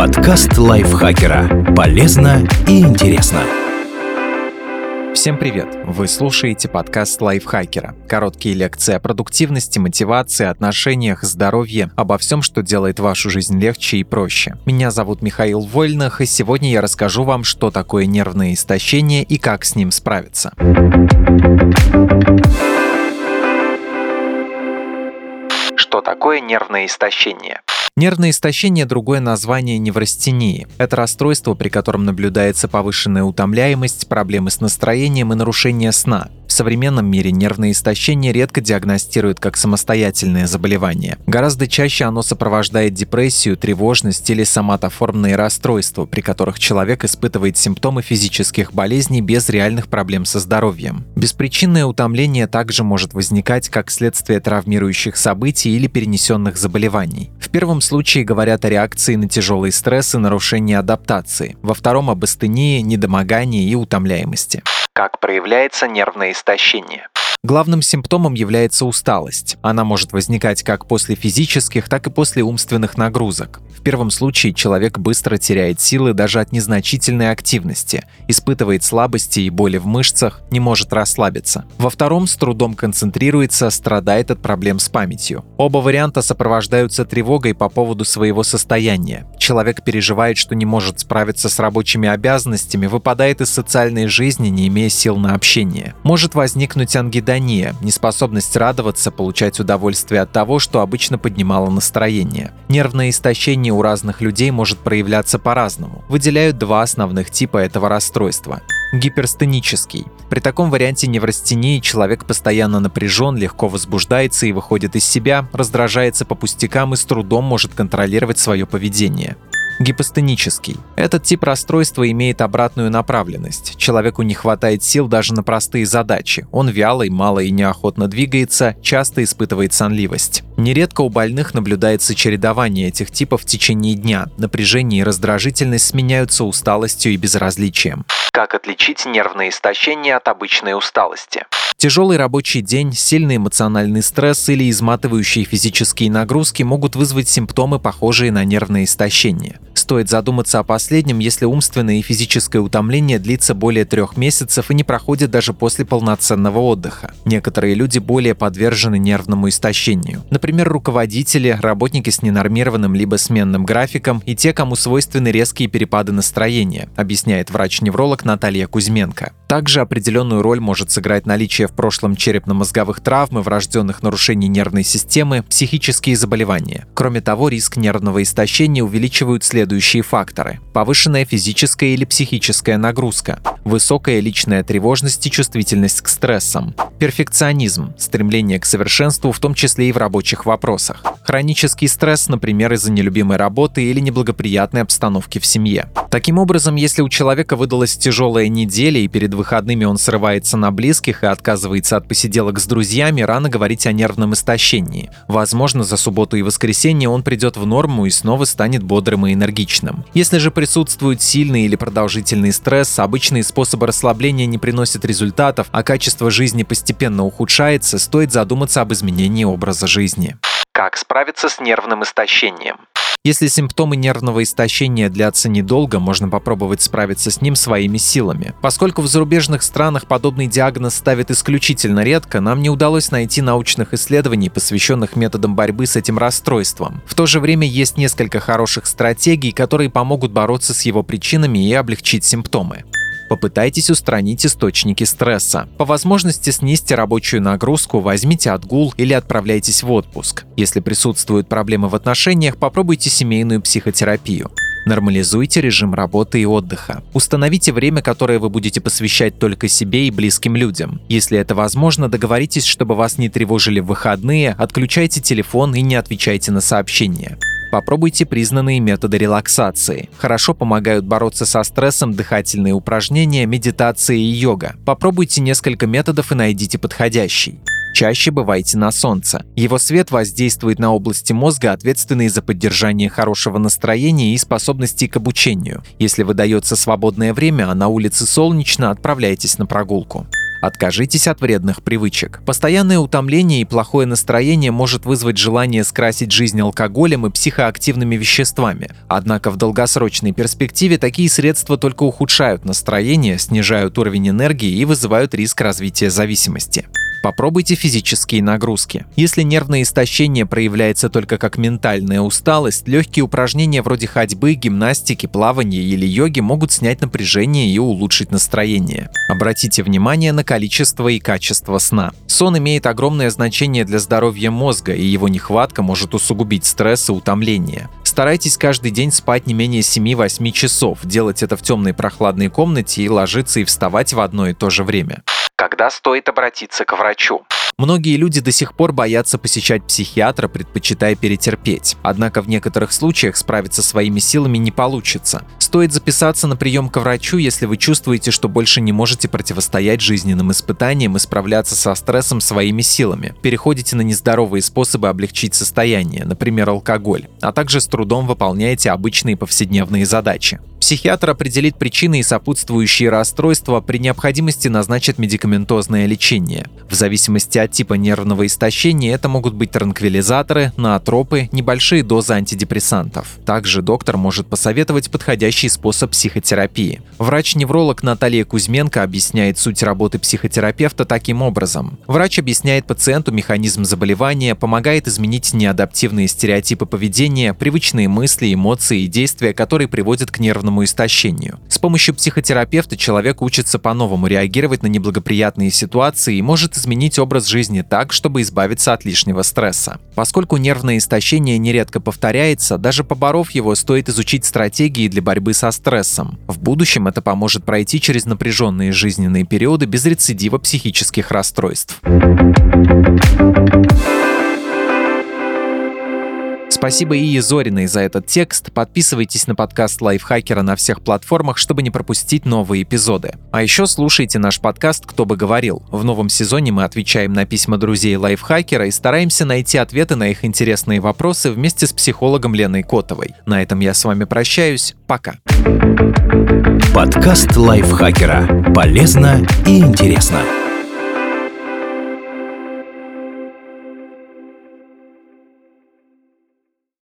Подкаст лайфхакера. Полезно и интересно. Всем привет! Вы слушаете подкаст лайфхакера. Короткие лекции о продуктивности, мотивации, отношениях, здоровье, обо всем, что делает вашу жизнь легче и проще. Меня зовут Михаил Вольных, и сегодня я расскажу вам, что такое нервное истощение и как с ним справиться. Что такое нервное истощение? Нервное истощение – другое название неврастении. Это расстройство, при котором наблюдается повышенная утомляемость, проблемы с настроением и нарушение сна. В современном мире нервное истощение редко диагностируют как самостоятельное заболевание. Гораздо чаще оно сопровождает депрессию, тревожность или соматоформные расстройства, при которых человек испытывает симптомы физических болезней без реальных проблем со здоровьем. Беспричинное утомление также может возникать как следствие травмирующих событий или перенесенных заболеваний. В первом случае говорят о реакции на тяжелый стресс и нарушении адаптации, во втором об астении, недомогании и утомляемости. Как проявляется нервное истощение? Главным симптомом является усталость. Она может возникать как после физических, так и после умственных нагрузок. В первом случае человек быстро теряет силы даже от незначительной активности, испытывает слабости и боли в мышцах, не может расслабиться. Во втором с трудом концентрируется, страдает от проблем с памятью. Оба варианта сопровождаются тревогой по поводу своего состояния. Человек переживает, что не может справиться с рабочими обязанностями, выпадает из социальной жизни, не имея сил на общение. Может возникнуть ангидония, неспособность радоваться, получать удовольствие от того, что обычно поднимало настроение. Нервное истощение у разных людей может проявляться по-разному. Выделяют два основных типа этого расстройства гиперстенический. При таком варианте неврастении человек постоянно напряжен, легко возбуждается и выходит из себя, раздражается по пустякам и с трудом может контролировать свое поведение гипостенический. Этот тип расстройства имеет обратную направленность. Человеку не хватает сил даже на простые задачи. Он вялый, мало и неохотно двигается, часто испытывает сонливость. Нередко у больных наблюдается чередование этих типов в течение дня. Напряжение и раздражительность сменяются усталостью и безразличием. Как отличить нервное истощение от обычной усталости? Тяжелый рабочий день, сильный эмоциональный стресс или изматывающие физические нагрузки могут вызвать симптомы, похожие на нервное истощение. Стоит задуматься о последнем, если умственное и физическое утомление длится более трех месяцев и не проходит даже после полноценного отдыха. Некоторые люди более подвержены нервному истощению. Например, руководители, работники с ненормированным либо сменным графиком и те, кому свойственны резкие перепады настроения, объясняет врач-невролог Наталья Кузьменко. Также определенную роль может сыграть наличие в прошлом черепно-мозговых травм и врожденных нарушений нервной системы, психические заболевания. Кроме того, риск нервного истощения увеличивают следующие факторы. Повышенная физическая или психическая нагрузка, высокая личная тревожность и чувствительность к стрессам, перфекционизм, стремление к совершенству, в том числе и в рабочих вопросах, хронический стресс, например, из-за нелюбимой работы или неблагоприятной обстановки в семье. Таким образом, если у человека выдалась тяжелая неделя и перед выходными он срывается на близких и отказывается от посиделок с друзьями, рано говорить о нервном истощении. Возможно, за субботу и воскресенье он придет в норму и снова станет бодрым и энергичным. Если же присутствует сильный или продолжительный стресс, обычные способы расслабления не приносят результатов, а качество жизни постепенно ухудшается, стоит задуматься об изменении образа жизни. Как справиться с нервным истощением? Если симптомы нервного истощения длятся недолго, можно попробовать справиться с ним своими силами. Поскольку в зарубежных странах подобный диагноз ставят исключительно редко, нам не удалось найти научных исследований, посвященных методам борьбы с этим расстройством. В то же время есть несколько хороших стратегий, которые помогут бороться с его причинами и облегчить симптомы. Попытайтесь устранить источники стресса. По возможности снизьте рабочую нагрузку, возьмите отгул или отправляйтесь в отпуск. Если присутствуют проблемы в отношениях, попробуйте семейную психотерапию. Нормализуйте режим работы и отдыха. Установите время, которое вы будете посвящать только себе и близким людям. Если это возможно, договоритесь, чтобы вас не тревожили в выходные, отключайте телефон и не отвечайте на сообщения. Попробуйте признанные методы релаксации. Хорошо помогают бороться со стрессом дыхательные упражнения, медитация и йога. Попробуйте несколько методов и найдите подходящий. Чаще бывайте на солнце. Его свет воздействует на области мозга, ответственные за поддержание хорошего настроения и способности к обучению. Если выдается свободное время, а на улице солнечно, отправляйтесь на прогулку. Откажитесь от вредных привычек. Постоянное утомление и плохое настроение может вызвать желание скрасить жизнь алкоголем и психоактивными веществами. Однако в долгосрочной перспективе такие средства только ухудшают настроение, снижают уровень энергии и вызывают риск развития зависимости. Попробуйте физические нагрузки. Если нервное истощение проявляется только как ментальная усталость, легкие упражнения вроде ходьбы, гимнастики, плавания или йоги могут снять напряжение и улучшить настроение. Обратите внимание на количество и качество сна. Сон имеет огромное значение для здоровья мозга, и его нехватка может усугубить стресс и утомление. Старайтесь каждый день спать не менее 7-8 часов, делать это в темной прохладной комнате и ложиться и вставать в одно и то же время. Когда стоит обратиться к врачу? Многие люди до сих пор боятся посещать психиатра, предпочитая перетерпеть. Однако в некоторых случаях справиться своими силами не получится. Стоит записаться на прием к врачу, если вы чувствуете, что больше не можете противостоять жизненным испытаниям и справляться со стрессом своими силами. Переходите на нездоровые способы облегчить состояние, например, алкоголь, а также с трудом выполняете обычные повседневные задачи. Психиатр определит причины и сопутствующие расстройства, при необходимости назначит медикаментозное лечение. В зависимости от типа нервного истощения это могут быть транквилизаторы, наотропы, небольшие дозы антидепрессантов. Также доктор может посоветовать подходящий способ психотерапии. Врач-невролог Наталья Кузьменко объясняет суть работы психотерапевта таким образом. Врач объясняет пациенту механизм заболевания, помогает изменить неадаптивные стереотипы поведения, привычные мысли, эмоции и действия, которые приводят к нервному истощению. С помощью психотерапевта человек учится по-новому реагировать на неблагоприятные ситуации и может изменить образ жизни так, чтобы избавиться от лишнего стресса. Поскольку нервное истощение нередко повторяется, даже поборов его, стоит изучить стратегии для борьбы со стрессом. В будущем это поможет пройти через напряженные жизненные периоды без рецидива психических расстройств. Спасибо и Зориной за этот текст. Подписывайтесь на подкаст Лайфхакера на всех платформах, чтобы не пропустить новые эпизоды. А еще слушайте наш подкаст «Кто бы говорил». В новом сезоне мы отвечаем на письма друзей Лайфхакера и стараемся найти ответы на их интересные вопросы вместе с психологом Леной Котовой. На этом я с вами прощаюсь. Пока. Подкаст Лайфхакера. Полезно и интересно.